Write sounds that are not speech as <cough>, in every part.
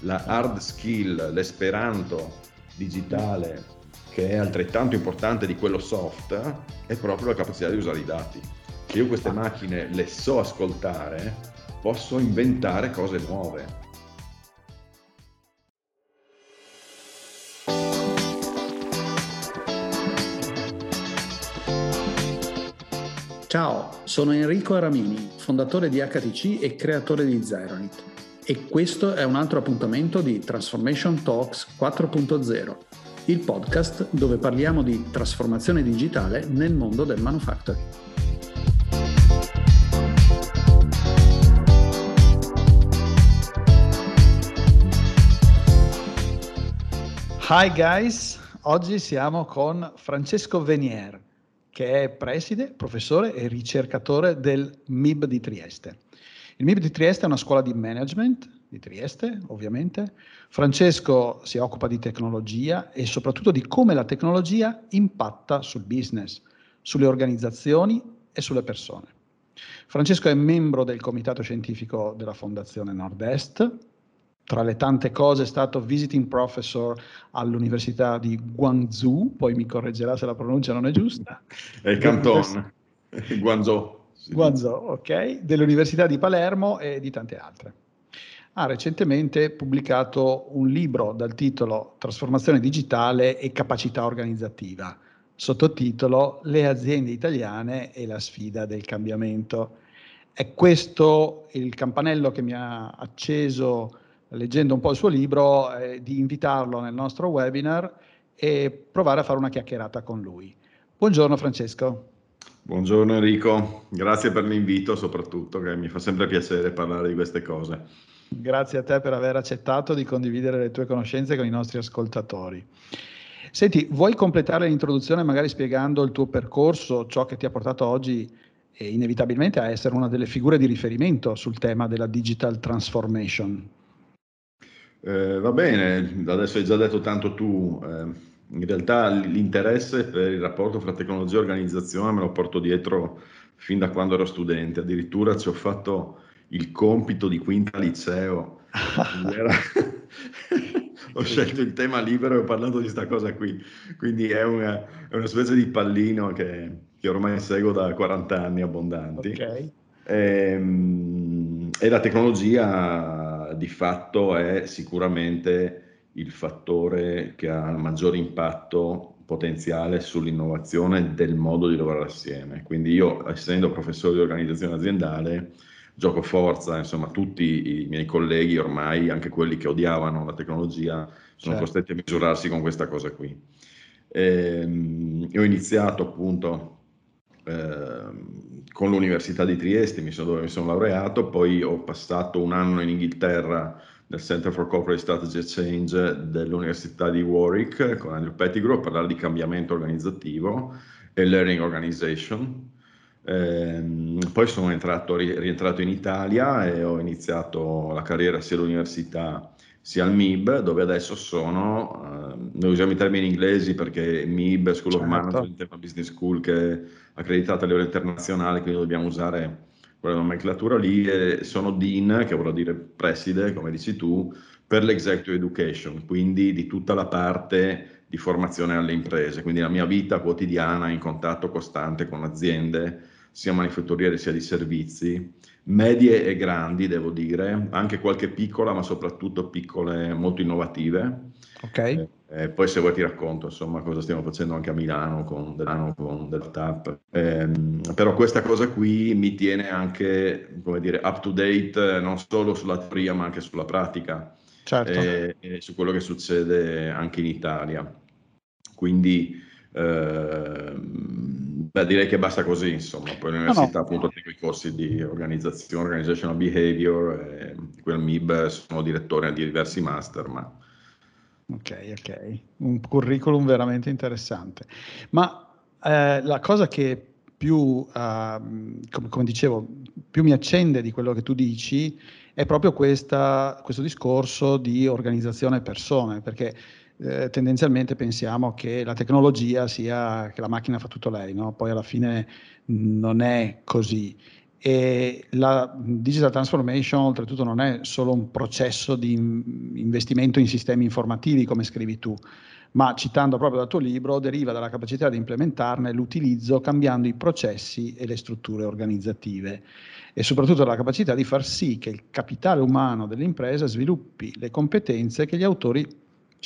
la hard skill, l'esperanto digitale che è altrettanto importante di quello soft, è proprio la capacità di usare i dati. Se io queste macchine le so ascoltare, posso inventare cose nuove. Ciao, sono Enrico Aramini, fondatore di HTC e creatore di Zeronit. E questo è un altro appuntamento di Transformation Talks 4.0 il podcast dove parliamo di trasformazione digitale nel mondo del manufacturing. Hi guys, oggi siamo con Francesco Venier, che è preside, professore e ricercatore del MIB di Trieste. Il MIB di Trieste è una scuola di management di Trieste, ovviamente. Francesco si occupa di tecnologia e soprattutto di come la tecnologia impatta sul business, sulle organizzazioni e sulle persone. Francesco è membro del comitato scientifico della Fondazione Nord-Est. Tra le tante cose è stato visiting professor all'Università di Guangzhou, poi mi correggerà se la pronuncia non è giusta. È il Canton, Guangzhou. Guangzhou, ok, dell'Università di Palermo e di tante altre ha recentemente pubblicato un libro dal titolo Trasformazione digitale e capacità organizzativa, sottotitolo Le aziende italiane e la sfida del cambiamento. È questo il campanello che mi ha acceso leggendo un po' il suo libro, eh, di invitarlo nel nostro webinar e provare a fare una chiacchierata con lui. Buongiorno Francesco. Buongiorno Enrico, grazie per l'invito soprattutto, che mi fa sempre piacere parlare di queste cose. Grazie a te per aver accettato di condividere le tue conoscenze con i nostri ascoltatori. Senti, vuoi completare l'introduzione magari spiegando il tuo percorso, ciò che ti ha portato oggi e inevitabilmente a essere una delle figure di riferimento sul tema della digital transformation? Eh, va bene, adesso hai già detto tanto tu. Eh, in realtà l'interesse per il rapporto fra tecnologia e organizzazione me lo porto dietro fin da quando ero studente. Addirittura ci ho fatto il compito di quinta liceo. Era... <laughs> ho scelto il tema libero e ho parlato di questa cosa qui. Quindi è una, è una specie di pallino che, che, ormai seguo da 40 anni abbondanti. Okay. E, ehm, e la tecnologia di fatto è sicuramente il fattore che ha il maggior impatto potenziale sull'innovazione del modo di lavorare assieme. Quindi io, essendo professore di organizzazione aziendale, gioco forza, insomma tutti i miei colleghi ormai, anche quelli che odiavano la tecnologia, sono certo. costretti a misurarsi con questa cosa qui. E, ehm, ho iniziato appunto eh, con l'Università di Trieste, mi sono, dove mi sono laureato, poi ho passato un anno in Inghilterra nel Center for Corporate Strategy Change dell'Università di Warwick con Andrew Pettigrew a parlare di cambiamento organizzativo e learning organization Ehm, poi sono entrato, rientrato in Italia e ho iniziato la carriera sia all'università sia al MIB, dove adesso sono, eh, noi usiamo i termini inglesi perché MIB, School certo. of Management, è una business school che è accreditata a livello internazionale, quindi dobbiamo usare quella nomenclatura lì, e sono Dean, che vuol dire preside, come dici tu, per l'executive education, quindi di tutta la parte di formazione alle imprese, quindi la mia vita quotidiana in contatto costante con aziende, sia manifatturiere sia di servizi, medie e grandi devo dire, anche qualche piccola ma soprattutto piccole molto innovative. Ok. Eh, eh, poi se vuoi ti racconto insomma cosa stiamo facendo anche a Milano con, Delano, con Deltap. Eh, però questa cosa qui mi tiene anche, come dire, up to date non solo sulla teoria ma anche sulla pratica. Certo. E, e su quello che succede anche in Italia. Quindi eh, beh, direi che basta così, insomma. Poi l'università no, no. appunto tengo i corsi di organizzazione, organizational behavior, e quel MIB sono direttore di diversi master, ma... Ok, ok, un curriculum veramente interessante. Ma eh, la cosa che più, uh, come, come, dicevo, più mi accende di quello che tu dici è proprio questa, questo discorso di organizzazione persone, perché eh, tendenzialmente pensiamo che la tecnologia sia che la macchina fa tutto lei, no? poi alla fine non è così. E la digital transformation oltretutto non è solo un processo di investimento in sistemi informativi come scrivi tu, ma citando proprio dal tuo libro, deriva dalla capacità di implementarne l'utilizzo cambiando i processi e le strutture organizzative e soprattutto dalla capacità di far sì che il capitale umano dell'impresa sviluppi le competenze che gli autori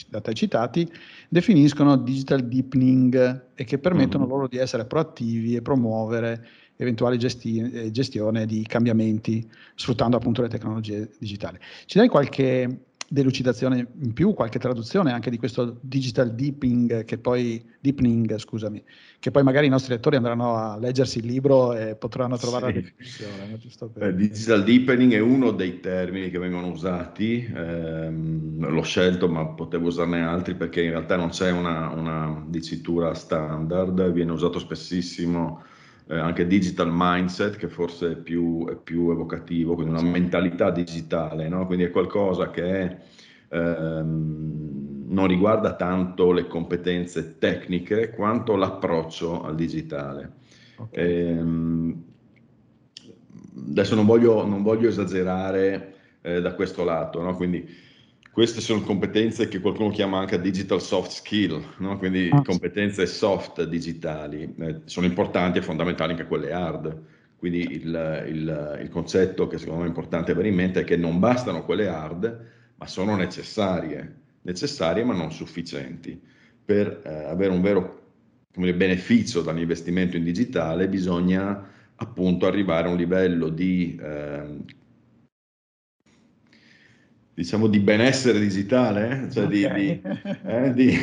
da te citati definiscono digital deepening e che permettono mm-hmm. loro di essere proattivi e promuovere eventuali gesti- eh, gestione di cambiamenti sfruttando appunto le tecnologie digitali. Ci dai qualche delucidazione in più, qualche traduzione anche di questo digital deepening che poi, deepening, scusami, che poi magari i nostri lettori andranno a leggersi il libro e potranno trovare sì. la definizione. Per... Eh, digital deepening è uno dei termini che vengono usati, ehm, l'ho scelto ma potevo usarne altri perché in realtà non c'è una, una dicitura standard, viene usato spessissimo eh, anche digital mindset, che forse è più, è più evocativo, quindi una mentalità digitale, no? quindi è qualcosa che ehm, non riguarda tanto le competenze tecniche quanto l'approccio al digitale. Okay. Ehm, adesso non voglio, non voglio esagerare eh, da questo lato, no? quindi queste sono competenze che qualcuno chiama anche digital soft skill, no? quindi ah. competenze soft digitali, eh, sono importanti e fondamentali anche quelle hard. Quindi il, il, il, concetto che secondo me è importante avere in mente è che non bastano quelle hard, ma sono necessarie, necessarie ma non sufficienti. Per eh, avere un vero dire, beneficio dall'investimento in digitale bisogna appunto arrivare a un livello di eh, diciamo di benessere digitale, cioè okay. di, di, eh, di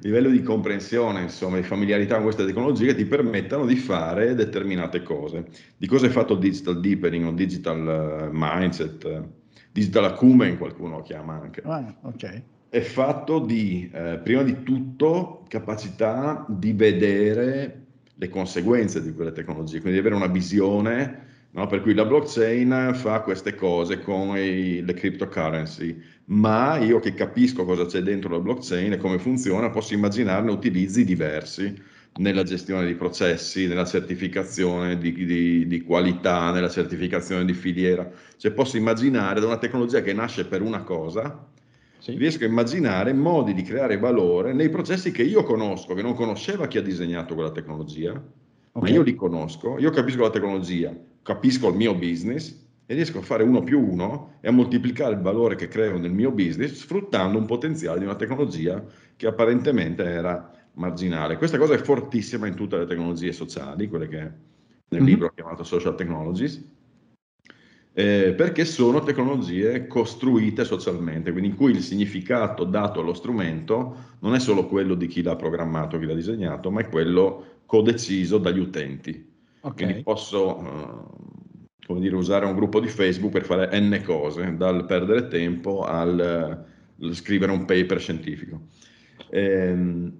<laughs> livello di comprensione, insomma, di familiarità con queste tecnologie che ti permettano di fare determinate cose. Di cosa è fatto il digital deepening o digital eh, mindset, digital acumen qualcuno lo chiama anche. Ah, okay. È fatto di, eh, prima di tutto, capacità di vedere le conseguenze di quelle tecnologie, quindi di avere una visione No? Per cui la blockchain fa queste cose con i, le cryptocurrency, ma io che capisco cosa c'è dentro la blockchain e come funziona, posso immaginarne utilizzi diversi nella gestione di processi, nella certificazione di, di, di, qualità, nella certificazione di filiera. Cioè posso immaginare da una tecnologia che nasce per una cosa, sì. riesco a immaginare modi di creare valore nei processi che io conosco, che non conosceva chi ha disegnato quella tecnologia, okay. ma io li conosco, io capisco la tecnologia, capisco il mio business e riesco a fare uno più uno e a moltiplicare il valore che creo nel mio business sfruttando un potenziale di una tecnologia che apparentemente era marginale. Questa cosa è fortissima in tutte le tecnologie sociali, quelle che nel mm-hmm. libro ho chiamato social technologies, eh, perché sono tecnologie costruite socialmente, quindi in cui il significato dato allo strumento non è solo quello di chi l'ha programmato, chi l'ha disegnato, ma è quello codeciso dagli utenti. Okay. Quindi posso uh, come dire, usare un gruppo di Facebook per fare n cose, dal perdere tempo al uh, scrivere un paper scientifico. Ehm,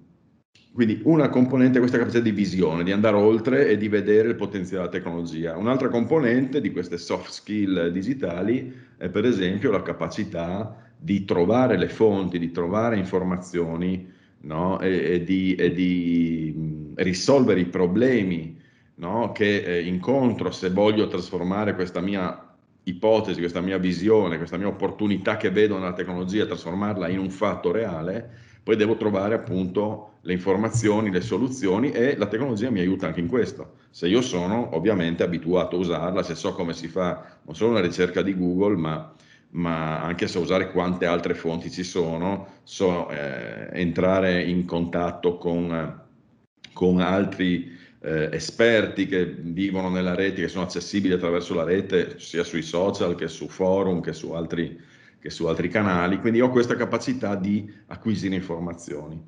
quindi una componente è questa capacità di visione, di andare oltre e di vedere il potenziale della tecnologia. Un'altra componente di queste soft skill digitali è per esempio la capacità di trovare le fonti, di trovare informazioni no? e, e, di, e, di, mh, risolvere i problemi no? che eh, incontro se voglio trasformare questa mia ipotesi, questa mia visione, questa mia opportunità che vedo nella tecnologia, trasformarla in un fatto reale, poi devo trovare appunto le informazioni, le soluzioni e la tecnologia mi aiuta anche in questo. Se io sono ovviamente abituato a usarla, se so come si fa non solo una ricerca di Google, ma, ma anche so usare quante altre fonti ci sono, so eh, entrare in contatto con, con altri eh, esperti che vivono nella rete, che sono accessibili attraverso la rete, sia sui social che su forum che su altri, che su altri canali. Quindi ho questa capacità di acquisire informazioni.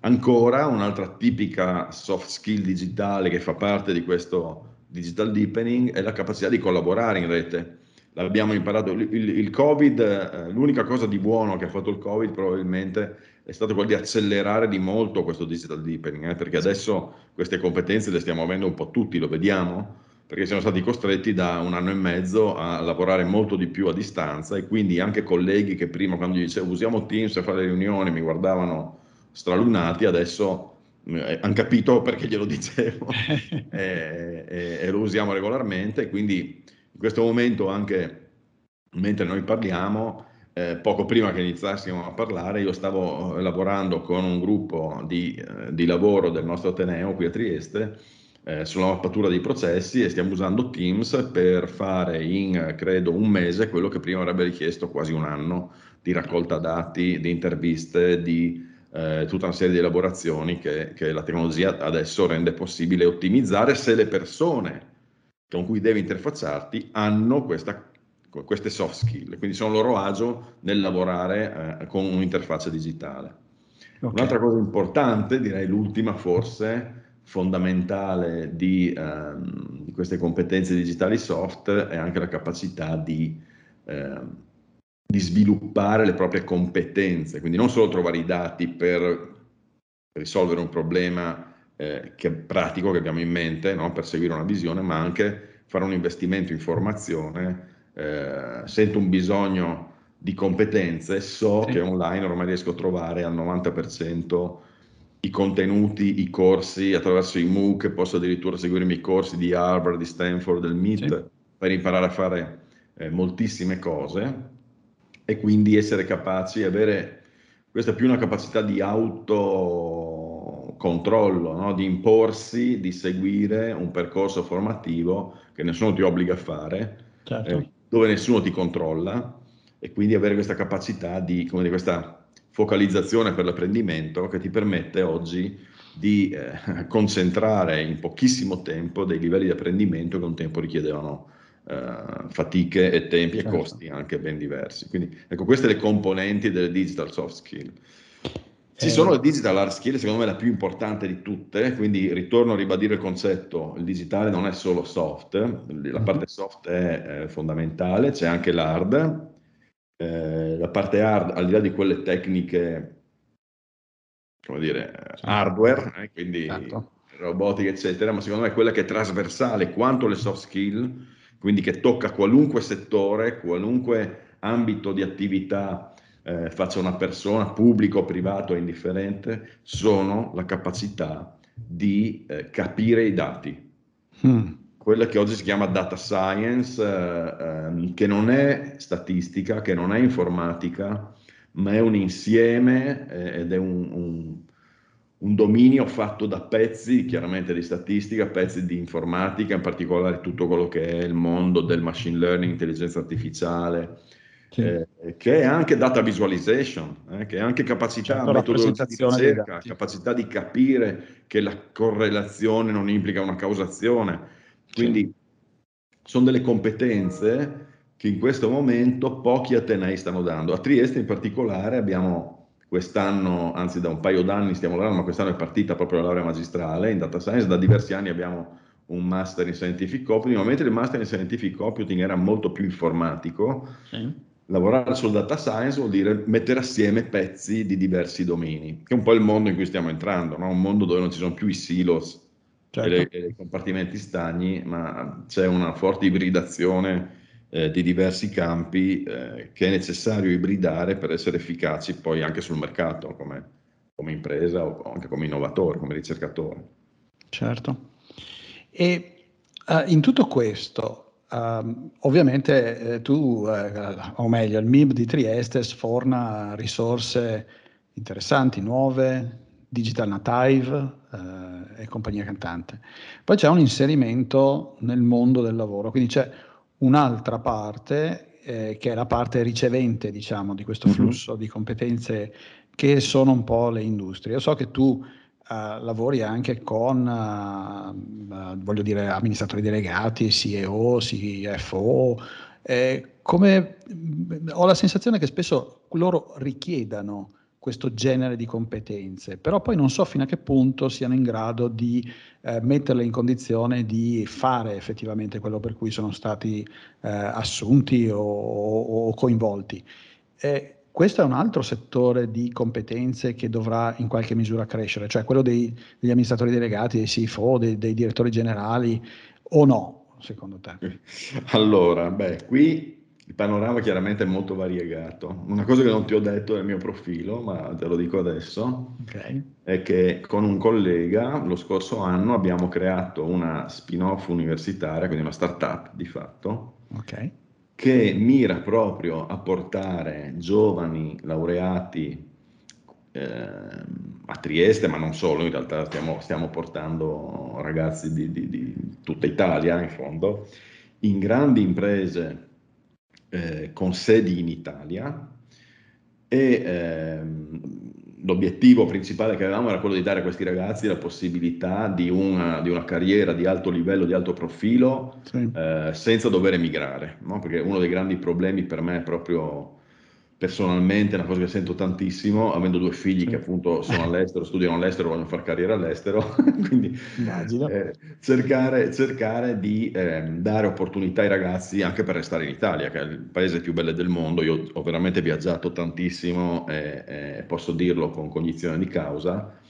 Ancora un'altra tipica soft skill digitale che fa parte di questo digital deepening è la capacità di collaborare in rete. L'abbiamo imparato, il, il Covid, eh, l'unica cosa di buono che ha fatto il Covid probabilmente è stato quello di accelerare di molto questo digital deepening, eh, perché adesso queste competenze le stiamo avendo un po' tutti, lo vediamo, perché siamo stati costretti da un anno e mezzo a lavorare molto di più a distanza e quindi anche colleghi che prima quando dicevo usiamo Teams a fare le riunioni mi guardavano stralunati, adesso eh, hanno capito perché glielo dicevo. E, e, e, lo usiamo regolarmente, quindi in questo momento anche mentre noi parliamo, eh, poco prima che iniziassimo a parlare, io stavo lavorando con un gruppo di, eh, di lavoro del nostro Ateneo qui a Trieste eh, sulla mappatura dei processi e stiamo usando Teams per fare in, credo, un mese quello che prima avrebbe richiesto quasi un anno di raccolta dati, di interviste, di eh, tutta una serie di elaborazioni che, che, la tecnologia adesso rende possibile ottimizzare se le persone con cui devi interfacciarti hanno questa, queste soft skill, quindi sono loro agio nel lavorare eh, con un'interfaccia digitale. Okay. Un'altra cosa importante, direi l'ultima forse, fondamentale di, ehm, di, queste competenze digitali soft è anche la capacità di, ehm, di, sviluppare le proprie competenze, quindi non solo trovare i dati per risolvere un problema eh, che pratico che abbiamo in mente no? per seguire una visione, ma anche fare un investimento in formazione. Eh, sento un bisogno di competenze, so sì. che online ormai riesco a trovare al 90% i contenuti, i corsi attraverso i MOOC, posso addirittura seguire i miei corsi di Harvard, di Stanford, del MIT sì. per imparare a fare eh, moltissime cose e quindi essere capaci, avere questa è più una capacità di autocontrollo, no? di imporsi, di seguire un percorso formativo che nessuno ti obbliga a fare, certo. eh, dove nessuno ti controlla e quindi avere questa capacità di, come dire, questa focalizzazione per l'apprendimento che ti permette oggi di eh, concentrare in pochissimo tempo dei livelli di apprendimento che un tempo richiedevano eh, fatiche e tempi certo. e costi anche ben diversi. Quindi ecco, queste le componenti delle digital soft skill. Ci eh. sono le digital hard skill, secondo me la più importante di tutte, quindi ritorno a ribadire il concetto, il digitale non è solo soft, la mhm. parte soft è eh, fondamentale, c'è anche l'hard, eh, la parte hard, al di là di quelle tecniche, come dire, sì. hardware, eh, quindi certo. robotica, eccetera, ma secondo me quella che è trasversale quanto le soft skill, quindi che tocca qualunque settore, qualunque ambito di attività eh, faccia una persona, pubblico o privato, indifferente, sono la capacità di eh, capire i dati. Hmm quella che oggi si chiama data science, eh, ehm, che non è statistica, che non è informatica, ma è un insieme eh, ed è un, un, un, dominio fatto da pezzi, chiaramente di statistica, pezzi di informatica, in particolare tutto quello che è il mondo del machine learning, intelligenza artificiale. Eh, che è anche data visualization, eh, che è anche capacità, certo, metodologia di ricerca, capacità di capire che la correlazione non implica una causazione quindi sì. sono delle competenze che in questo momento pochi atenei stanno dando. A Trieste in particolare abbiamo quest'anno, anzi da un paio d'anni stiamo lavorando, ma quest'anno è partita proprio la laurea magistrale in data science, da diversi anni abbiamo un master in scientific computing, ma mentre il master in scientific computing era molto più informatico, sì. Lavorare sul data science vuol dire mettere assieme pezzi di diversi domini, che è un po' il mondo in cui stiamo entrando, no? un mondo dove non ci sono più i silos certo. i compartimenti stagni, ma c'è una forte ibridazione eh, di diversi campi eh, che è necessario ibridare per essere efficaci poi anche sul mercato come, come impresa o anche come innovatore, come ricercatore. Certo. E uh, in tutto questo, Uh, ovviamente eh, tu, eh, o meglio, il MIB di Trieste sforna risorse interessanti, nuove, digital native, eh, e compagnia cantante. Poi c'è un inserimento nel mondo del lavoro, quindi c'è un'altra parte eh, che è la parte ricevente, diciamo, di questo flusso mm-hmm. di competenze che sono un po' le industrie. Io so che tu uh, lavori anche con, uh, uh, voglio dire, amministratori delegati, CEO, CFO. Eh, come, ho la sensazione che spesso loro richiedano questo genere di competenze, però poi non so fino a che punto siano in grado di eh, metterle in condizione di fare effettivamente quello per cui sono stati eh, assunti o, o coinvolti. E questo è un altro settore di competenze che dovrà in qualche misura crescere, cioè quello dei, degli amministratori delegati, dei CFO, dei, dei direttori generali o no, secondo te? <laughs> Allora, beh, qui il panorama chiaramente è molto variegato. Una cosa che non ti ho detto nel mio profilo, ma te lo dico adesso, okay. è che con un collega lo scorso anno abbiamo creato una spin-off universitaria, quindi una startup di fatto, okay. Che mira proprio a portare giovani laureati eh, a Trieste, ma non solo, in realtà stiamo, stiamo portando ragazzi di, di, di tutta Italia in fondo, in grandi imprese eh, con sedi in Italia e ehm, l'obiettivo principale che avevamo era quello di dare a questi ragazzi la possibilità di una, di una carriera di alto livello, di alto profilo, sì. eh, senza dover emigrare, no? perché uno dei grandi problemi per me è proprio personalmente è una cosa che sento tantissimo, avendo due figli che appunto sono all'estero, studiano all'estero, vogliono fare carriera all'estero, <laughs> quindi eh, cercare, cercare, di eh, dare opportunità ai ragazzi anche per restare in Italia, che è il paese più bello del mondo. Io ho veramente viaggiato tantissimo e, e posso dirlo con cognizione di causa.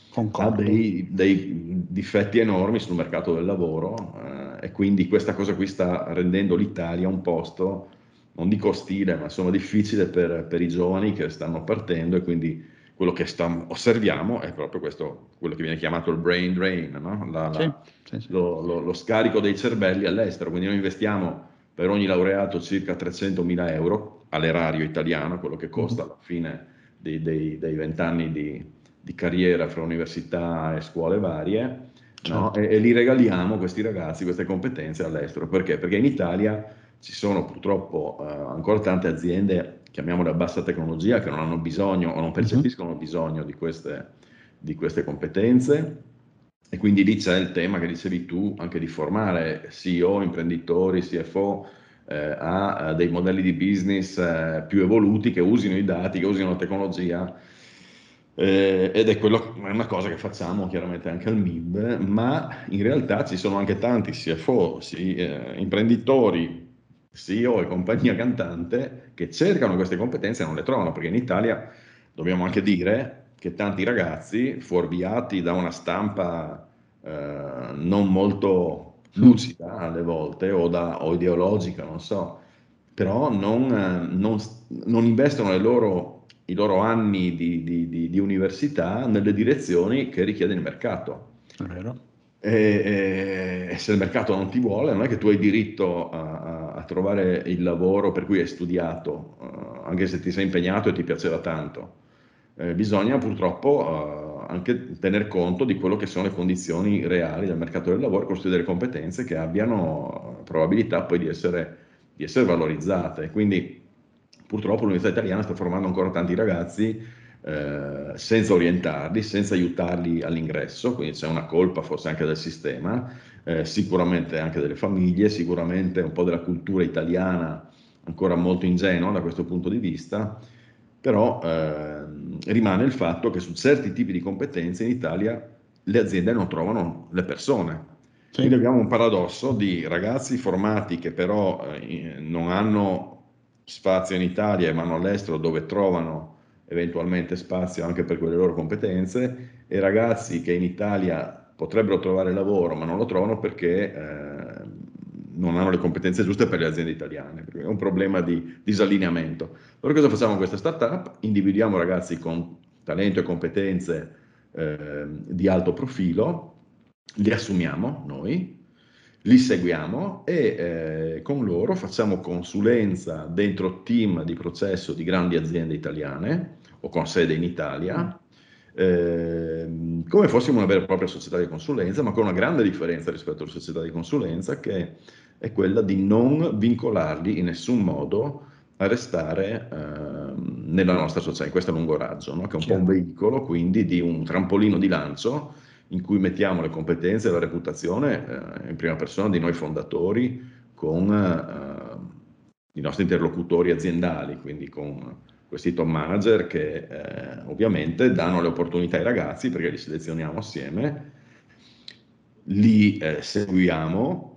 Ha dei, dei, difetti enormi sul mercato del lavoro eh, e quindi questa cosa qui sta rendendo l'Italia un posto non dico ostile, ma insomma difficile per, per, i giovani che stanno partendo e quindi quello che sta, osserviamo è proprio questo, quello che viene chiamato il brain drain, no? la, la, sì, sì. Lo, lo, lo, scarico dei cervelli all'estero, quindi noi investiamo per ogni laureato circa 300.000 euro all'erario italiano, quello che costa mm-hmm. alla fine dei vent'anni di, di, carriera fra università e scuole varie, certo. no? e, e li regaliamo questi ragazzi, queste competenze all'estero. Perché? Perché in Italia ci sono purtroppo eh, ancora tante aziende, chiamiamole a bassa tecnologia, che non hanno bisogno o non mhm. percepiscono uh-huh. bisogno di queste, di queste competenze. E quindi lì c'è il tema che dicevi tu, anche di formare CEO, imprenditori, CFO eh, a, a, dei modelli di business eh, più evoluti che usino i dati, che usino la tecnologia. Eh, ed è, quello, è una cosa che facciamo chiaramente anche al MIB, ma in realtà ci sono anche tanti CFO, sì, eh, imprenditori, CEO e compagnia cantante che cercano queste competenze e non le trovano, perché in Italia dobbiamo anche dire che tanti ragazzi, fuorviati da una stampa eh, non molto lucida alle volte o, da, o ideologica, non so, però non, non, non investono loro, i loro anni di, di, di, di università nelle direzioni che richiede il mercato. È vero. E, e, se il mercato non ti vuole, non è che tu hai diritto a, a trovare il lavoro per cui hai studiato, uh, anche se ti sei impegnato e ti piaceva tanto. Eh, bisogna purtroppo uh, anche tener conto di quello che sono le condizioni reali del mercato del lavoro, costruire delle competenze che abbiano probabilità poi di essere, di essere valorizzate. Quindi purtroppo l'università italiana sta formando ancora tanti ragazzi eh, senza orientarli, senza aiutarli all'ingresso, quindi c'è una colpa forse anche del sistema, eh, sicuramente anche delle famiglie, sicuramente un po' della cultura italiana ancora molto ingenua da questo punto di vista, però eh, rimane il fatto che su certi tipi di competenze in Italia le aziende non trovano le persone. Sì. Quindi abbiamo un paradosso di ragazzi formati che però eh, non hanno spazio in Italia e vanno all'estero dove trovano eventualmente spazio anche per quelle loro competenze e ragazzi che in Italia potrebbero trovare lavoro ma non lo trovano perché eh, non hanno le competenze giuste per le aziende italiane, è un problema di disallineamento. Allora cosa facciamo con questa startup? Individuiamo ragazzi con talento e competenze eh, di alto profilo, li assumiamo noi, li seguiamo e eh, con loro facciamo consulenza dentro team di processo di grandi aziende italiane o con sede in Italia, eh, come fossimo una vera e propria società di consulenza, ma con una grande differenza rispetto alle società di consulenza che è quella di non vincolarli in nessun modo a restare eh, nella nostra società, in questo lungo raggio, no? che è un certo. po' un veicolo quindi di un trampolino di lancio in cui mettiamo le competenze e la reputazione eh, in prima persona di noi fondatori con eh, i nostri interlocutori aziendali, quindi con questi top manager che eh, ovviamente danno le opportunità ai ragazzi perché li selezioniamo assieme, li eh, seguiamo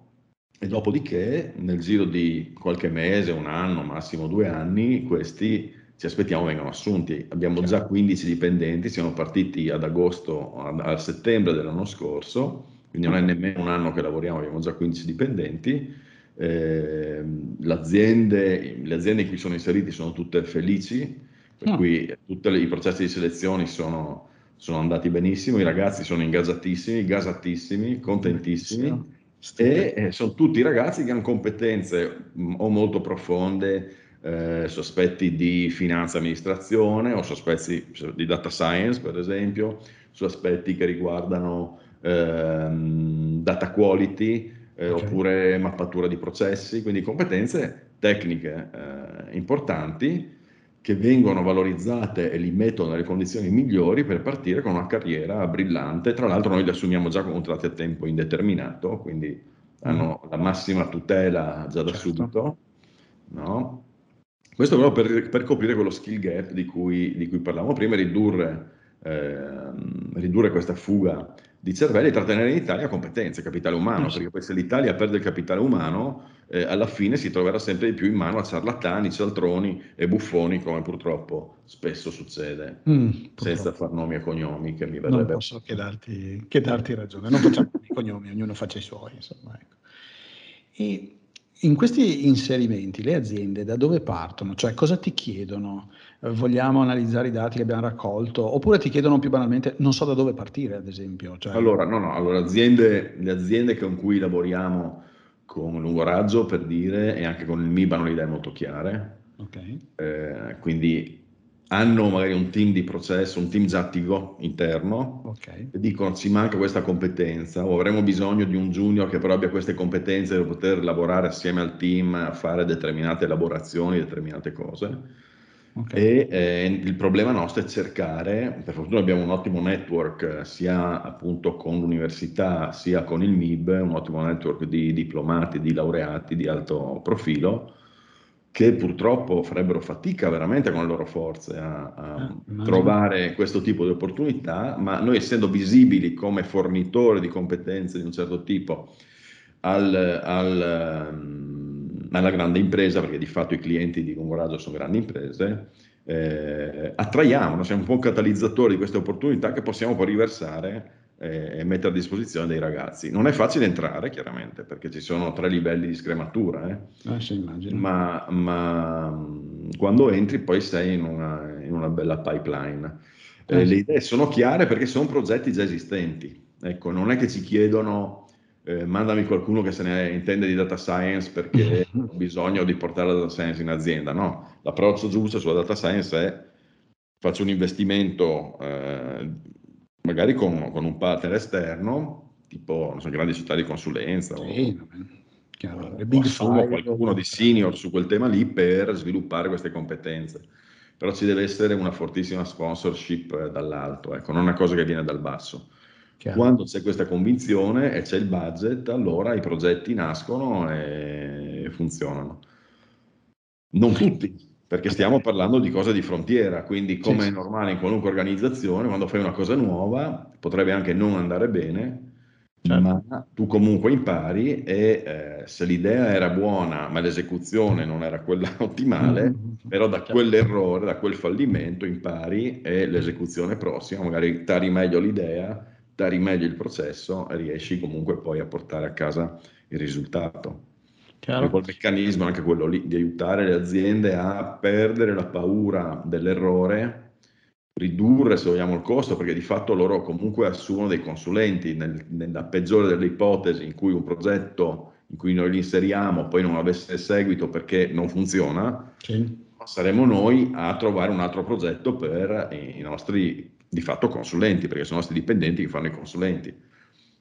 e dopodiché nel giro di qualche mese, un anno, massimo due anni, questi ci aspettiamo vengano assunti. Abbiamo già 15 dipendenti, siamo partiti ad agosto, a, a settembre dell'anno scorso, quindi non è nemmeno un anno che lavoriamo, abbiamo già 15 dipendenti eh, le, aziende, le aziende in cui sono inseriti sono tutte felici, per no. cui tutti i processi di selezione sono, sono, andati benissimo, i ragazzi sono ingaggiatissimi, gasatissimi, contentissimi e eh, sono tutti ragazzi che hanno competenze mh, o molto profonde, eh, su aspetti di finanza amministrazione o su aspetti di data science, per esempio, su aspetti che riguardano ehm, data quality eh, okay. oppure mappatura di processi, quindi competenze tecniche eh, importanti che vengono valorizzate e li mettono nelle condizioni migliori per partire con una carriera brillante. Tra l'altro noi li assumiamo già con contratti a tempo indeterminato, quindi hanno mm. la massima tutela già da certo. subito. No? Questo però per, per, coprire quello skill gap di cui, di cui parlavamo prima, ridurre, eh, ridurre questa fuga di cervelli e trattenere in Italia competenze, capitale umano, perché poi se l'Italia perde il capitale umano, eh, alla fine si troverà sempre di più in mano a ciarlatani, cialtroni e buffoni, come purtroppo spesso succede, mm, senza far nomi e cognomi, che mi verrebbe... Non posso che darti, che darti ragione, non facciamo <laughs> i cognomi, ognuno faccia i suoi, insomma. Ecco. E in questi inserimenti le aziende da dove partono? Cioè cosa ti chiedono? Eh, vogliamo analizzare i dati che abbiamo raccolto? Oppure ti chiedono più banalmente non so da dove partire ad esempio? Cioè... Allora, no, no, allora aziende, le aziende con cui lavoriamo con lungo raggio per dire e anche con il MIB hanno le idee molto chiare. Okay. Eh, quindi hanno magari un team di processo, un team già attivo interno, okay. e dicono ci manca questa competenza o avremo bisogno di un junior che però abbia queste competenze per poter lavorare assieme al team a fare determinate elaborazioni, determinate cose. Okay. E eh, il problema nostro è cercare, per fortuna abbiamo un ottimo network sia appunto con l'università sia con il MIB, un ottimo network di diplomati, di laureati di alto profilo, che purtroppo farebbero fatica veramente con le loro forze a, a eh, trovare questo tipo di opportunità, ma noi essendo visibili come fornitori di competenze di un certo tipo al, al, um, alla grande impresa, perché di fatto i clienti di lungo raggio sono grandi imprese, eh, attraiamo, siamo un po' un catalizzatore di queste opportunità che possiamo poi riversare e mettere a disposizione dei ragazzi. Non è facile entrare, chiaramente, perché ci sono tre livelli di scrematura, eh? ah, sì, ma, ma, quando entri poi sei in una, in una bella pipeline. Eh, le idee sono chiare perché sono progetti già esistenti. Ecco, non è che ci chiedono eh, mandami qualcuno che se ne intende di data science perché <laughs> ho bisogno di portare la data science in azienda. No, l'approccio giusto sulla data science è faccio un investimento eh, magari con, con, un partner esterno, tipo so, grandi città di consulenza, sì, o, chiaro, o assumo qualcuno di senior su quel tema lì per sviluppare queste competenze. Però ci deve essere una fortissima sponsorship dall'alto, ecco, non una cosa che viene dal basso. Chiaro. Quando c'è questa convinzione e c'è il budget, allora i progetti nascono e funzionano. Non tutti, perché stiamo parlando di cose di frontiera, quindi come sì, è normale in qualunque organizzazione, quando fai una cosa nuova potrebbe anche non andare bene, certo. ma tu comunque impari e eh, se l'idea era buona ma l'esecuzione non era quella <laughs> ottimale, mm-hmm. però da certo. quell'errore, da quel fallimento impari e l'esecuzione prossima magari tari meglio l'idea, tari meglio il processo e riesci comunque poi a portare a casa il risultato. Chiaro. Col meccanismo anche quello lì di aiutare le aziende a perdere la paura dell'errore, ridurre se vogliamo il costo, perché di fatto loro comunque assumono dei consulenti nel, nella peggiore delle ipotesi in cui un progetto in cui noi li inseriamo poi non avesse seguito perché non funziona, sì. saremo noi a trovare un altro progetto per i nostri di fatto consulenti, perché sono i nostri dipendenti che fanno i consulenti.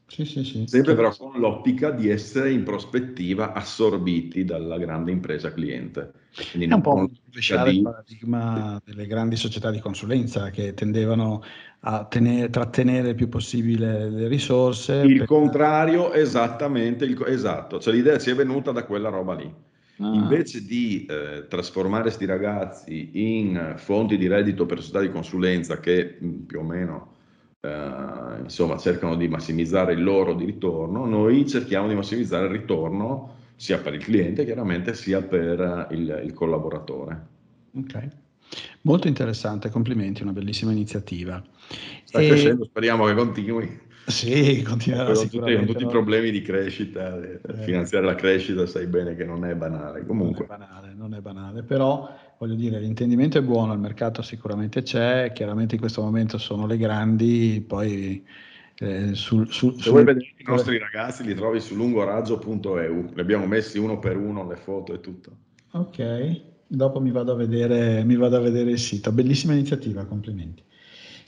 Sì, sì, sì. Sempre però con l'ottica di essere in prospettiva assorbiti dalla grande impresa cliente. Quindi è un po' rovesciare di... il paradigma delle grandi società di consulenza che tendevano a tenere, trattenere il più possibile le risorse. Il per... contrario, esattamente, il, esatto, cioè l'idea ci è venuta da quella roba lì. Ah. Invece di eh, trasformare questi ragazzi in fonti di reddito per società di consulenza che mh, più o meno eh, insomma, cercano di massimizzare il loro di ritorno, noi cerchiamo di massimizzare il ritorno sia per il cliente chiaramente sia per il, il collaboratore. Ok. Molto interessante, complimenti, una bellissima iniziativa. Sta e... crescendo, speriamo che continui. Sì, continuerà con tutti, con tutti i problemi di crescita, eh. finanziare la crescita, sai bene che non è banale. Comunque. Non è banale, non è banale, però voglio dire, l'intendimento è buono, il mercato sicuramente c'è, chiaramente in questo momento sono le grandi, poi eh, sul, sul, Se sul... vuoi vedere i nostri ragazzi li trovi su lungoraggio.eu, li abbiamo messi uno per uno, le foto e tutto. Ok, dopo mi vado a vedere, mi vado a vedere il sito, bellissima iniziativa, complimenti.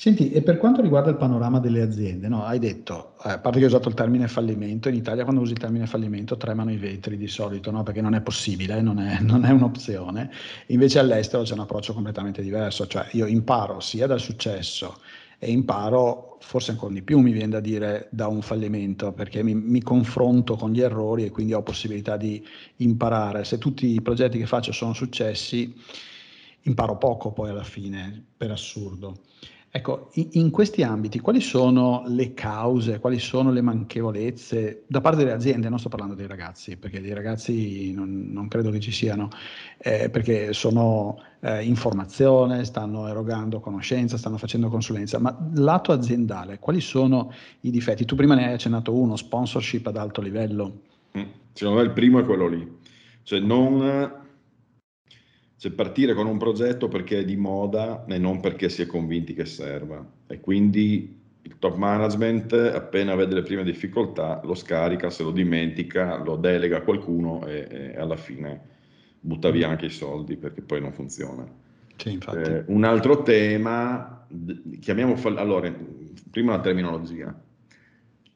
Senti, e per quanto riguarda il panorama delle aziende, no? hai detto, eh, a parte che hai usato il termine fallimento, in Italia quando usi il termine fallimento tremano i vetri di solito, no? perché non è possibile, non è, <laughs> non è un'opzione. Invece all'estero c'è un approccio completamente diverso, cioè io imparo sia dal successo e imparo forse ancora di più, mi viene da dire, da un fallimento, perché mi, mi, confronto con gli errori e quindi ho possibilità di imparare. Se tutti i progetti che faccio sono successi, imparo poco poi alla fine, per assurdo. Ecco, in, questi ambiti quali sono le cause, quali sono le manchevolezze da parte delle aziende? Non sto parlando dei ragazzi, perché dei ragazzi non, non credo che ci siano, eh, perché sono eh, informazione, stanno erogando conoscenza, stanno facendo consulenza, ma lato aziendale, quali sono i difetti? Tu prima ne hai accennato uno, sponsorship ad alto livello. Mm, secondo me il primo è quello lì, cioè non cioè partire con un progetto perché è di moda e non perché si è convinti che serva. E quindi il top management, appena vede le prime difficoltà, lo scarica, se lo dimentica, lo delega a qualcuno e, e alla fine butta via anche i soldi perché poi non funziona. Sì, eh, un altro tema, chiamiamo, allora, prima la terminologia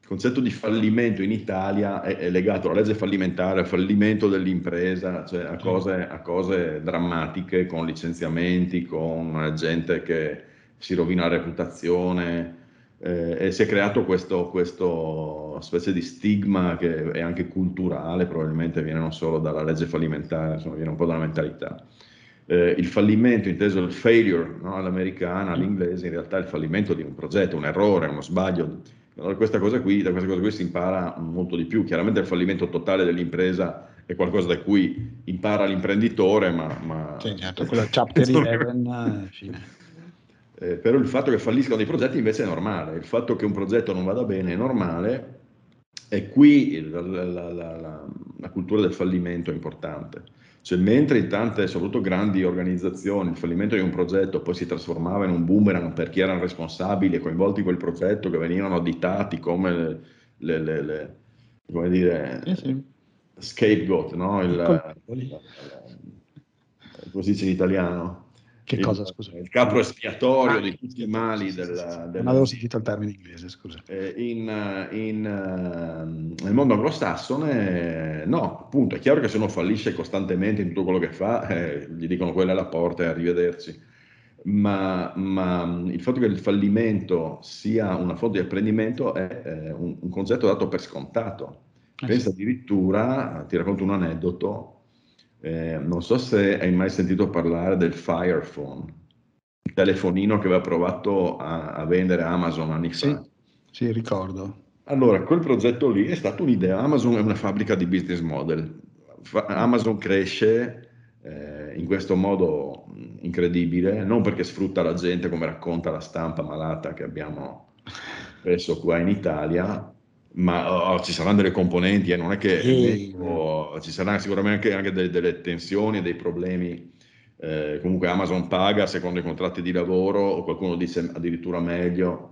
il concetto di fallimento in Italia è, è, legato alla legge fallimentare, al fallimento dell'impresa, cioè a cose, a cose, drammatiche, con licenziamenti, con gente che si rovina la reputazione eh, e si è creato questo, questo, specie di stigma che è anche culturale, probabilmente viene non solo dalla legge fallimentare, insomma viene un po' dalla mentalità. Eh, il fallimento, inteso il failure no, all'americana, all'inglese, in realtà è il fallimento di un progetto, un errore, uno sbaglio allora, questa cosa qui, da questa cosa qui si impara molto di più. Chiaramente il fallimento totale dell'impresa è qualcosa da cui impara l'imprenditore, ma... ma... Sì, certo, <laughs> quello chapter 11, fine. Eh, però il fatto che falliscano dei progetti invece è normale, il fatto che un progetto non vada bene è normale e qui la, la, la, la cultura del fallimento è importante. Cioè, mentre in tante, soprattutto grandi organizzazioni, il fallimento di un progetto poi si trasformava in un boomerang per chi erano responsabili e coinvolti in quel progetto, che venivano additati come le, le, le come dire, sì, sì. scapegoat, no? Il, la, la, come si dice in italiano? Che il, cosa, scusa? Il capo espiatorio ah, di tutti i mali sì, della, della, Non avevo sentito il termine inglese, scusa. Eh, in, in, uh, nel mondo anglosassone, no, appunto, è chiaro che se uno fallisce costantemente in tutto quello che fa, eh, gli dicono quella è la porta e arrivederci. Ma, ma, il fatto che il fallimento sia una fonte di apprendimento è eh, un, un, concetto dato per scontato. Eh Pensa addirittura, ti racconto un aneddoto, eh, non so se hai mai sentito parlare del Fire Phone, il telefonino che aveva provato a, a vendere Amazon anni sì, fa. Sì, ricordo. Allora, quel progetto lì è stata un'idea. Amazon è una fabbrica di business model. Fa, Amazon cresce eh, in questo modo incredibile, non perché sfrutta la gente come racconta la stampa malata che abbiamo spesso qua in Italia, ma oh, ci saranno delle componenti e eh, non è che sì. oh, ci saranno sicuramente anche, anche delle, delle, tensioni e dei problemi. Eh, comunque Amazon paga secondo i contratti di lavoro o qualcuno dice addirittura meglio.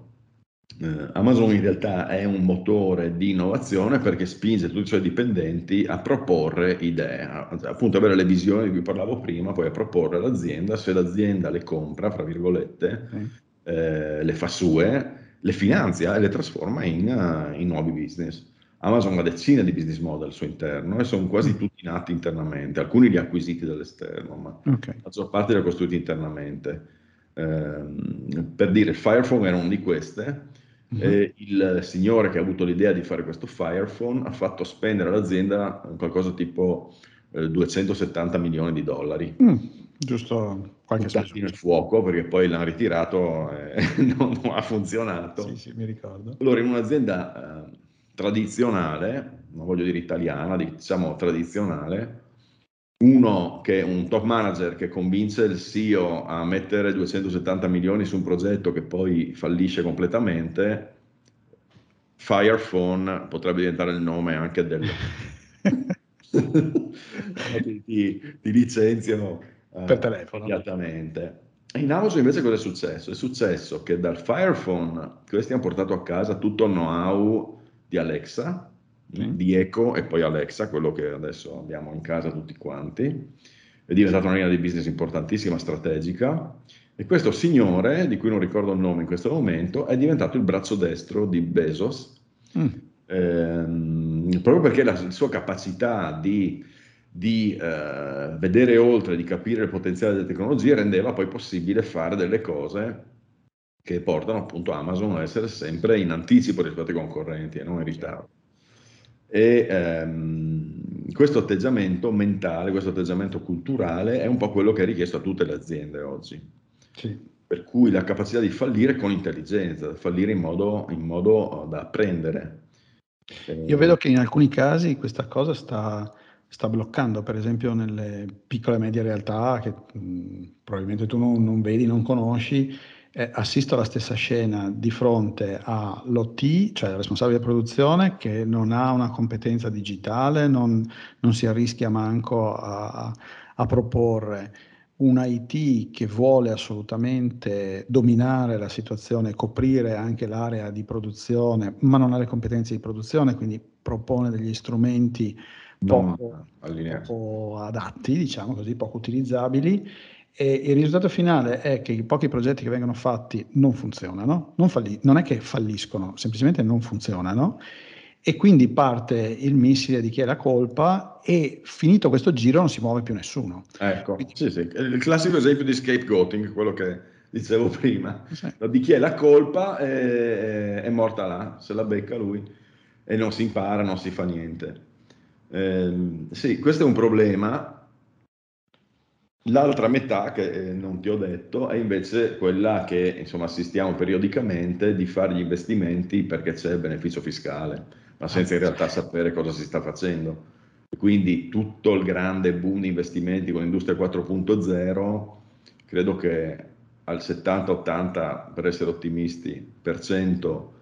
Eh, Amazon in realtà è un motore di innovazione perché spinge tutti i suoi dipendenti a proporre idee, a, appunto avere le visioni di cui parlavo prima, poi a proporre all'azienda, se l'azienda le compra, fra virgolette, mm. eh, le fa sue, le finanzia e le trasforma in, uh, in, nuovi business. Amazon ha decine di business model al suo interno e sono quasi mm. tutti nati internamente, alcuni li ha acquisiti dall'esterno, ma okay. la maggior parte li ha costruiti internamente. Eh, per dire, Firephone era uno di queste, mm-hmm. e il signore che ha avuto l'idea di fare questo Firephone ha fatto spendere all'azienda qualcosa tipo eh, 270 milioni di dollari. Mm giusto qualche buttati nel fuoco perché poi l'hanno ritirato e <laughs> non, non, ha funzionato. Sì, sì, mi ricordo. Allora, in un'azienda eh, tradizionale, non voglio dire italiana, diciamo tradizionale, uno che è un top manager che convince il CEO a mettere 270 milioni su un progetto che poi fallisce completamente, Firephone potrebbe diventare il nome anche del... ti, ti, licenziano per telefono. Immediatamente. In Amazon invece cosa è successo? È successo che dal Firephone questi hanno portato a casa tutto il know-how di Alexa, mm. di Echo e poi Alexa, quello che adesso abbiamo in casa tutti quanti. È diventata una linea di business importantissima, strategica. E questo signore, di cui non ricordo il nome in questo momento, è diventato il braccio destro di Bezos, mm. ehm, proprio perché la sua capacità di di eh, vedere oltre, di capire il potenziale delle tecnologie, rendeva poi possibile fare delle cose che portano appunto Amazon a essere sempre in anticipo rispetto ai concorrenti e non in ritardo. E ehm, questo atteggiamento mentale, questo atteggiamento culturale è un po' quello che è richiesto a tutte le aziende oggi. Sì. Per cui la capacità di fallire con intelligenza, fallire in modo, in modo da apprendere. Io vedo che in alcuni casi questa cosa sta, sta bloccando, per esempio nelle piccole e medie realtà che mh, probabilmente tu non, non, vedi, non conosci, eh, assisto alla stessa scena di fronte all'OT, cioè il responsabile di produzione, che non ha una competenza digitale, non, non si arrischia manco a, a proporre un IT che vuole assolutamente dominare la situazione, coprire anche l'area di produzione, ma non ha le competenze di produzione, quindi propone degli strumenti poco, poco adatti, diciamo così, poco utilizzabili. E il risultato finale è che i pochi progetti che vengono fatti non funzionano, non, falli- non è che falliscono, semplicemente non funzionano e quindi parte il missile di chi è la colpa e finito questo giro non si muove più nessuno. Ecco, quindi, sì, sì. il classico esempio di scapegoating, quello che dicevo prima, sì. di chi è la colpa è, è morta là, se la becca lui e non si impara, non si fa niente. Eh, sì, questo è un problema. L'altra metà che eh, non ti ho detto è invece quella che insomma assistiamo periodicamente di fare gli investimenti perché c'è il beneficio fiscale, ma senza in realtà sapere cosa si sta facendo. Quindi tutto il grande boom di investimenti con l'industria 4.0, credo che al 70-80, per essere ottimisti, per cento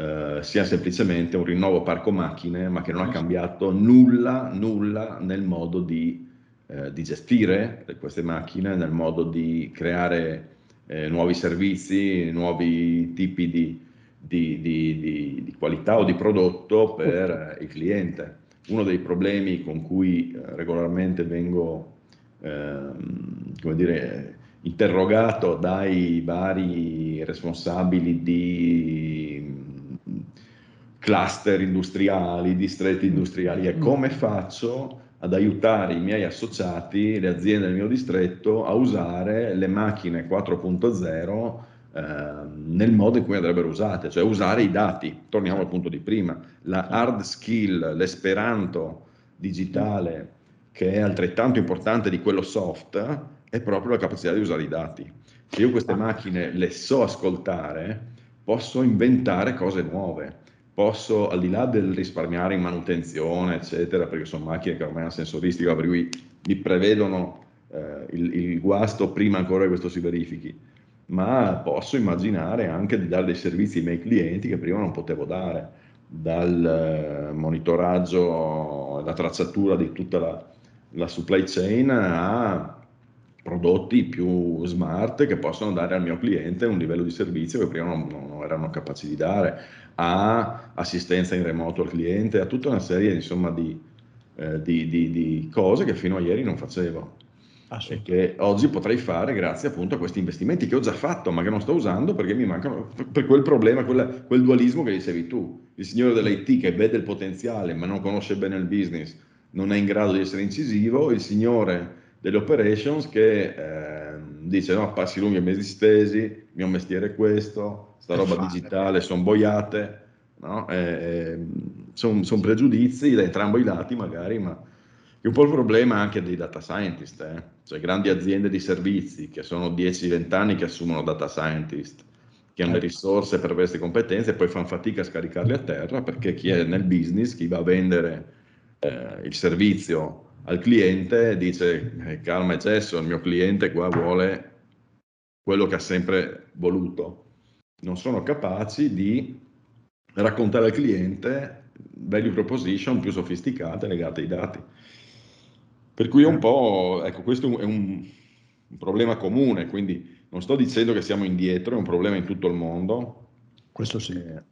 eh, sia semplicemente un rinnovo parco macchine, ma che non ha cambiato nulla, nulla nel modo di, eh, di gestire queste macchine, nel modo di creare eh, nuovi servizi, nuovi tipi di, di, di, qualità o di prodotto per il cliente. Uno dei problemi con cui eh, regolarmente vengo ehm, come dire, interrogato dai vari responsabili di cluster industriali, distretti industriali, è mm. come faccio ad aiutare i miei associati, le aziende del mio distretto, a usare le macchine 4.0 eh, nel modo in cui andrebbero usate, cioè usare i dati. Torniamo al punto di prima, la hard skill, l'esperanto digitale, che è altrettanto importante di quello soft, è proprio la capacità di usare i dati. Se io queste ah. macchine le so ascoltare, posso inventare cose nuove posso, al di là del risparmiare in manutenzione, eccetera, perché sono macchine che ormai hanno sensoristica, per cui mi prevedono eh, il, il, guasto prima ancora che questo si verifichi, ma posso immaginare anche di dare dei servizi ai miei clienti che prima non potevo dare, dal eh, monitoraggio, la tracciatura di tutta la, la supply chain a prodotti più smart che possono dare al mio cliente un livello di servizio che prima non, non erano capaci di dare, a assistenza in remoto al cliente, a tutta una serie insomma, di, eh, di, di, di, cose che fino a ieri non facevo. E che oggi potrei fare grazie appunto a questi investimenti che ho già fatto ma che non sto usando perché mi mancano per quel problema, quella, quel dualismo che dicevi tu, il signore dell'IT che vede il potenziale ma non conosce bene il business, non è in grado di essere incisivo, il signore delle operations che eh, dice no, passi lunghi e mesi stesi, il mio mestiere è questo, sta roba fare. digitale, sono boiate, no? eh, sono son pregiudizi da entrambi i lati magari, ma è un po' il problema anche dei data scientist, eh? cioè grandi aziende di servizi che sono 10-20 anni che assumono data scientist, che hanno le certo. risorse per queste competenze e poi fanno fatica a scaricarle a terra perché chi è nel business, chi va a vendere eh, il servizio al cliente dice eh, calma eccesso, il mio cliente qua vuole quello che ha sempre voluto. Non sono capaci di raccontare al cliente value proposition più sofisticate legate ai dati. Per cui è un po', ecco, questo è un, un problema comune, quindi non sto dicendo che siamo indietro, è un problema in tutto il mondo. Questo sì. Eh,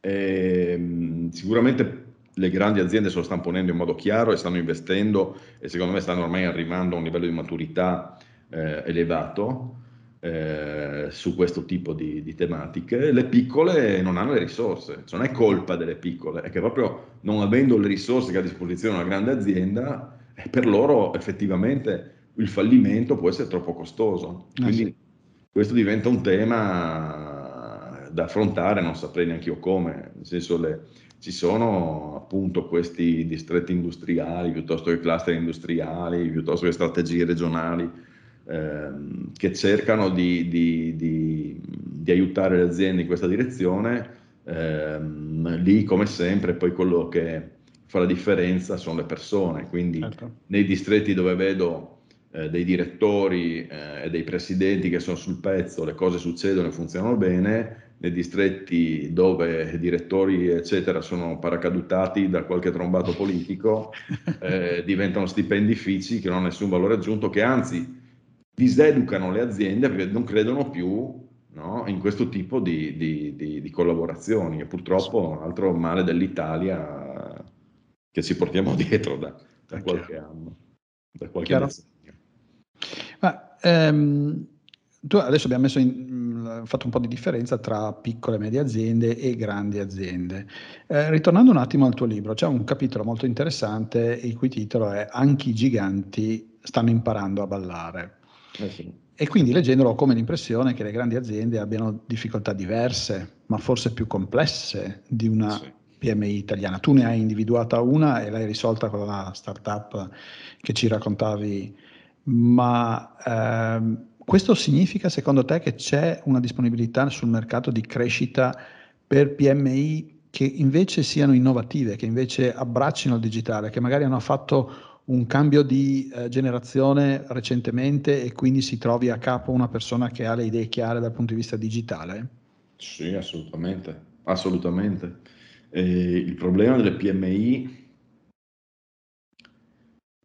eh, sicuramente le grandi aziende se lo stanno ponendo in modo chiaro e stanno investendo e secondo me stanno ormai arrivando a un livello di maturità eh, elevato eh, su questo tipo di, di, tematiche. Le piccole non hanno le risorse, cioè non è colpa delle piccole, è che proprio non avendo le risorse che ha a disposizione una grande azienda, eh, per loro effettivamente il fallimento può essere troppo costoso. Quindi ah, sì. questo diventa un tema da affrontare, non saprei neanche io come, nel senso le, ci sono appunto questi distretti industriali piuttosto che cluster industriali, piuttosto che strategie regionali ehm, che cercano di, di, di, di, aiutare le aziende in questa direzione. Ehm, lì, come sempre, poi quello che fa la differenza sono le persone. Quindi certo. nei distretti dove vedo eh, dei direttori eh, e dei presidenti che sono sul pezzo, le cose succedono e funzionano bene, nei distretti dove direttori eccetera sono paracadutati da qualche trombato politico, <laughs> eh, diventano stipendi fissi che non hanno nessun valore aggiunto, che anzi diseducano le aziende perché non credono più no, in questo tipo di, di, di, di, collaborazioni e purtroppo un altro male dell'Italia che ci portiamo <laughs> dietro da, da qualche anno, da qualche decennio. Ma, ehm, tu adesso abbiamo messo in, fatto un po' di differenza tra piccole e medie aziende e grandi aziende. Eh, ritornando un attimo al tuo libro, c'è un capitolo molto interessante il cui titolo è Anche i giganti stanno imparando a ballare. Eh sì. E quindi leggendolo ho come l'impressione che le grandi aziende abbiano difficoltà diverse, ma forse più complesse di una sì. PMI italiana. Tu ne hai individuata una e l'hai risolta con la startup che ci raccontavi, ma ehm, questo significa secondo te che c'è una disponibilità sul mercato di crescita per PMI che invece siano innovative, che invece abbraccino il digitale, che magari hanno fatto un cambio di eh, generazione recentemente e quindi si trovi a capo una persona che ha le idee chiare dal punto di vista digitale? Sì, assolutamente, assolutamente. E il problema delle PMI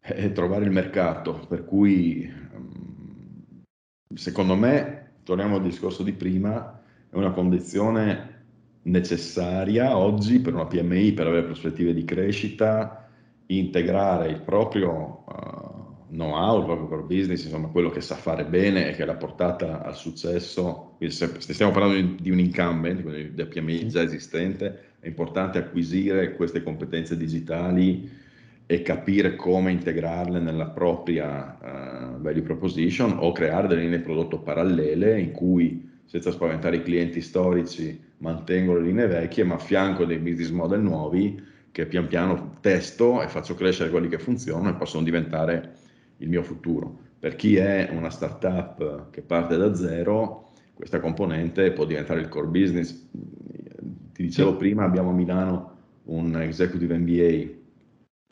è trovare il mercato, per cui mm, secondo me, torniamo al discorso di prima, è una condizione necessaria oggi per una PMI per avere prospettive di crescita, integrare il proprio uh, know-how, il proprio business, insomma quello che sa fare bene e che l'ha portata al successo. Se stiamo parlando di, di un incumbent, quindi del PMI già esistente, è importante acquisire queste competenze digitali e capire come integrarle nella propria uh, value proposition o creare delle linee di prodotto parallele in cui senza spaventare i clienti storici mantengono le linee vecchie ma a fianco dei business model nuovi che pian piano testo e faccio crescere quelli che funzionano e possono diventare il mio futuro. Per chi è una startup che parte da zero, questa componente può diventare il core business. Ti dicevo prima, abbiamo a Milano un executive MBA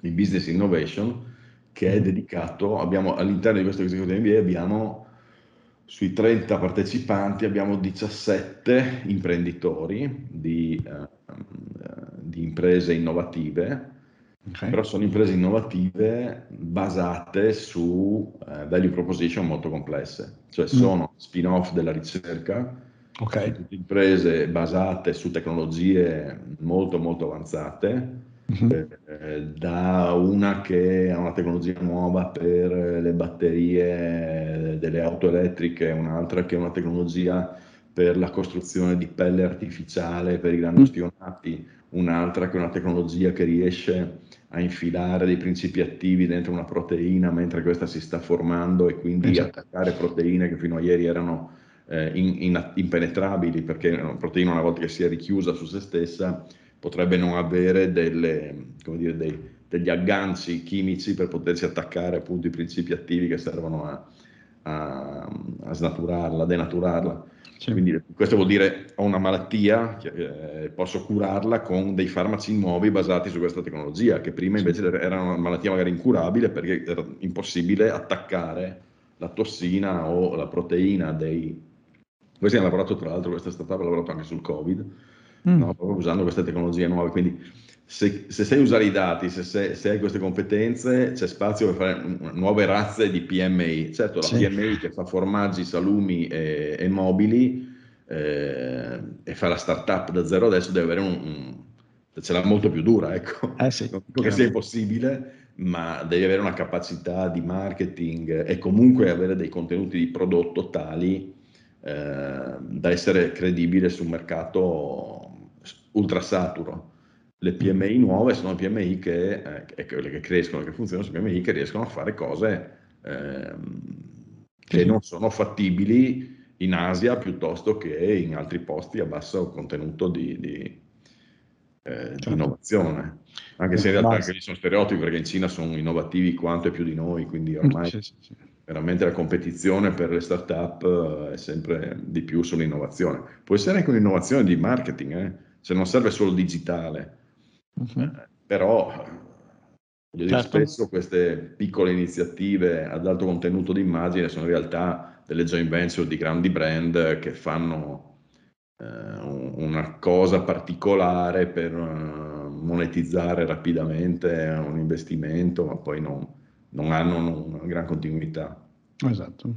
in business innovation che è dedicato, abbiamo, all'interno di questo executive MBA abbiamo sui 30 partecipanti abbiamo 17 imprenditori di di imprese innovative, okay. però sono imprese innovative basate su eh, value proposition molto complesse, cioè mm. sono spin-off della ricerca, okay. imprese basate su tecnologie molto molto avanzate, eh, da una che ha una tecnologia nuova per le batterie delle auto elettriche, un'altra che ha una tecnologia per la costruzione di pelle artificiale per i grandi ostionati, un'altra che è una tecnologia che riesce a infilare dei principi attivi dentro una proteina mentre questa si sta formando e quindi esatto. attaccare proteine che fino a ieri erano eh, in, in, impenetrabili perché una proteina una volta che si è richiusa su se stessa potrebbe non avere delle, dire, dei, degli agganci chimici per potersi attaccare appunto i principi attivi che servono a, a, a snaturarla, a denaturarla. Sì. Quindi questo vuol dire ho una malattia, eh, posso curarla con dei farmaci nuovi basati su questa tecnologia, che prima invece era una malattia magari incurabile perché era impossibile attaccare la tossina o la proteina dei... Questi hanno lavorato tra l'altro, questa startup ha lavorato anche sul Covid, mm. no? proprio usando queste tecnologie nuove. Quindi se, se sai usare i dati, se, se, se, hai queste competenze, c'è spazio per fare nuove razze di PMI. Certo, la sì. PMI che fa formaggi, salumi e, e mobili eh, e fa la startup da zero adesso deve avere un, un ce l'ha molto più dura, ecco. Eh sì, non dico che sia impossibile, ma devi avere una capacità di marketing e comunque avere dei contenuti di prodotto tali eh, da essere credibile su un mercato ultra saturo. Le PMI nuove sono PMI che, eh, che crescono, che funzionano, sono PMI che riescono a fare cose eh, che non sono fattibili in Asia piuttosto che in altri posti a basso contenuto di, di eh, certo. di innovazione. Anche se in realtà anche lì sono stereotipi perché in Cina sono innovativi quanto e più di noi, quindi ormai sì, sì, sì. veramente la competizione per le start-up eh, è sempre di più sull'innovazione. Può essere anche un'innovazione di marketing, eh? se non serve solo digitale, uh-huh. però io certo. spesso queste piccole iniziative ad alto contenuto di immagine sono in realtà delle joint venture di grandi brand che fanno eh, una cosa particolare per uh, monetizzare rapidamente un investimento, ma poi non, non hanno una gran continuità. Esatto.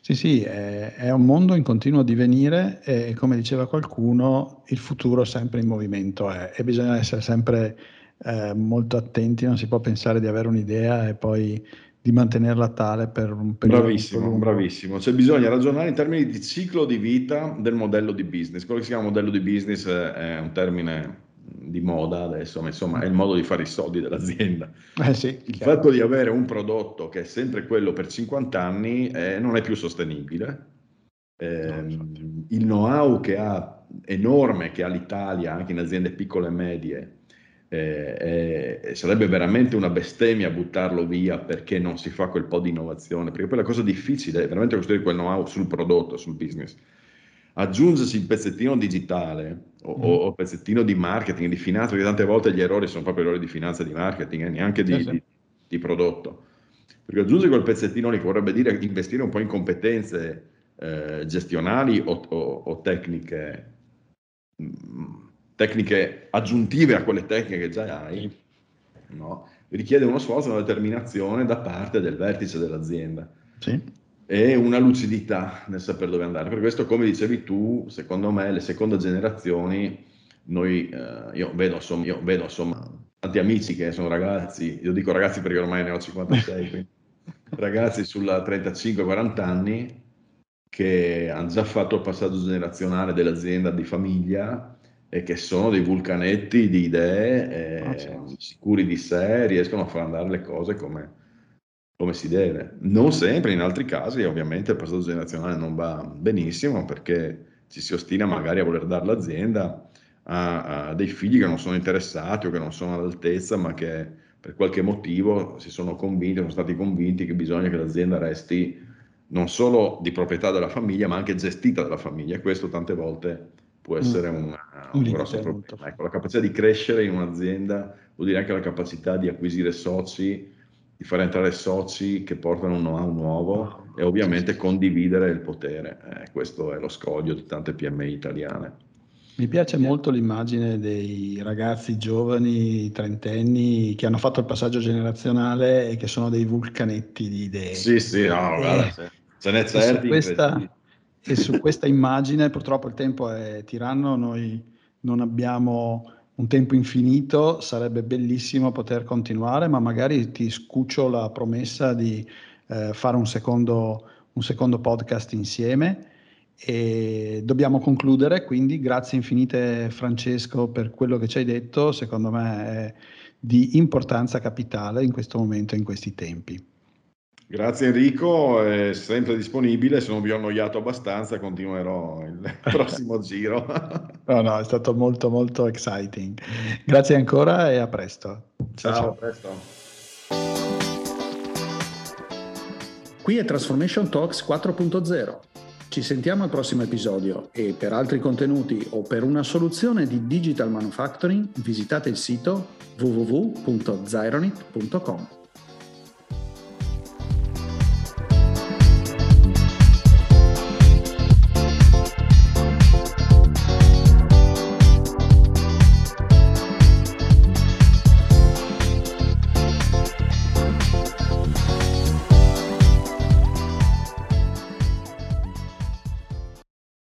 Sì, sì, è, è, un mondo in continuo divenire e come diceva qualcuno, il futuro sempre in movimento è, e bisogna essere sempre eh, molto attenti, non si può pensare di avere un'idea e poi di mantenerla tale per un periodo. Bravissimo, bravissimo. Cioè bisogna ragionare in termini di ciclo di vita del modello di business. Quello che si chiama modello di business è un termine di moda adesso, ma insomma è il modo di fare i soldi dell'azienda. Eh sì, il fatto di avere un prodotto che è sempre quello per 50 anni eh, non è più sostenibile. Eh, no, il know-how che ha, enorme che ha l'Italia anche in aziende piccole e medie eh, sarebbe veramente una bestemmia buttarlo via perché non si fa quel po' di innovazione, perché poi la cosa difficile è veramente costruire quel know-how sul prodotto, sul business. Aggiungersi il pezzettino digitale o, mm. o pezzettino di marketing, di finanza, perché tante volte gli errori sono proprio errori di finanza e di marketing, eh, neanche di, sì, sì. Di, di, prodotto. Perché aggiungere quel pezzettino lì vorrebbe dire investire un po' in competenze eh, gestionali o, o, o tecniche mh, mm, tecniche aggiuntive a quelle tecniche che già hai, no? richiede uno sforzo e una determinazione da parte del vertice dell'azienda. Sì. E una lucidità nel sapere dove andare. Per questo, come dicevi tu, secondo me le seconde generazioni, noi, eh, io, vedo, insomma, io vedo insomma tanti amici che sono ragazzi, io dico ragazzi perché ormai ne ho 56, <laughs> quindi ragazzi sulla 35-40 anni che hanno già fatto il passaggio generazionale dell'azienda di famiglia e che sono dei vulcanetti di idee, eh, ah, certo. sicuri di sé, riescono a far andare le cose come, come, si deve. Non sempre, in altri casi ovviamente il passaggio generazionale non va benissimo perché ci si ostina magari a voler dare l'azienda a, a dei figli che non sono interessati o che non sono all'altezza, ma che per qualche motivo si sono convinti, sono stati convinti che bisogna che l'azienda resti non solo di proprietà della famiglia, ma anche gestita dalla famiglia. E questo tante volte può mm. essere un, un, un grosso problema. Ecco, la capacità di crescere in un'azienda vuol dire anche la capacità di acquisire soci, di fare entrare soci che portano un know-how nuovo e ovviamente condividere il potere. Eh, questo è lo scoglio di tante PMI italiane. Mi piace molto l'immagine dei ragazzi giovani, trentenni, che hanno fatto il passaggio generazionale e che sono dei vulcanetti di idee. Sì, sì, no, guarda, ce n'è certi. Questa, e su questa immagine purtroppo il tempo è tiranno, noi non abbiamo un tempo infinito, sarebbe bellissimo poter continuare, ma magari ti scuccio la promessa di eh, fare un secondo, un secondo podcast insieme. E dobbiamo concludere, quindi grazie infinite Francesco per quello che ci hai detto, secondo me è di importanza capitale in questo momento e in questi tempi. Grazie Enrico, è sempre disponibile, se non vi ho annoiato abbastanza continuerò il <laughs> prossimo giro. no, no, è stato molto molto exciting. Grazie ancora e a presto. Ciao, ciao. a presto. Qui è Transformation Talks 4.0. Ci sentiamo al prossimo episodio e per altri contenuti o per una soluzione di digital manufacturing visitate il sito www.zyronit.com.